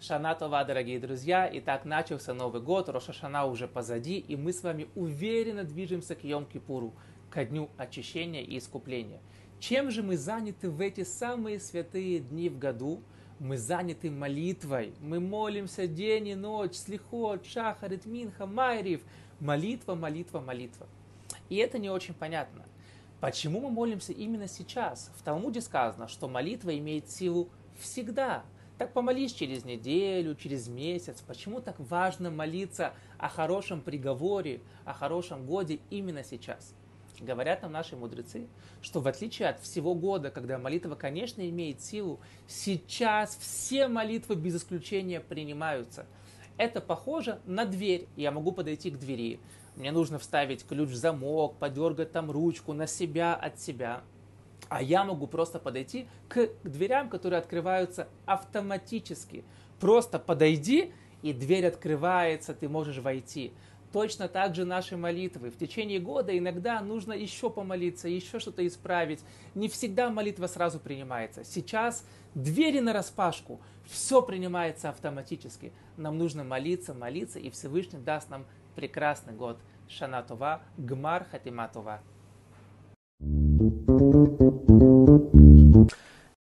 Шана Това, дорогие друзья! Итак, начался Новый год, Рошашана уже позади, и мы с вами уверенно движемся к Йом-Кипуру, ко дню очищения и искупления. Чем же мы заняты в эти самые святые дни в году? Мы заняты молитвой, мы молимся день и ночь, слихот, шахарит, минха, майрив. Молитва, молитва, молитва. И это не очень понятно. Почему мы молимся именно сейчас? В Талмуде сказано, что молитва имеет силу всегда – так помолись через неделю, через месяц. Почему так важно молиться о хорошем приговоре, о хорошем годе именно сейчас? Говорят нам наши мудрецы, что в отличие от всего года, когда молитва, конечно, имеет силу, сейчас все молитвы без исключения принимаются. Это похоже на дверь. Я могу подойти к двери. Мне нужно вставить ключ в замок, подергать там ручку на себя, от себя а я могу просто подойти к дверям, которые открываются автоматически. Просто подойди, и дверь открывается, ты можешь войти. Точно так же наши молитвы. В течение года иногда нужно еще помолиться, еще что-то исправить. Не всегда молитва сразу принимается. Сейчас двери на распашку, все принимается автоматически. Нам нужно молиться, молиться, и Всевышний даст нам прекрасный год. Шанатова, Гмар Хатиматова. thank you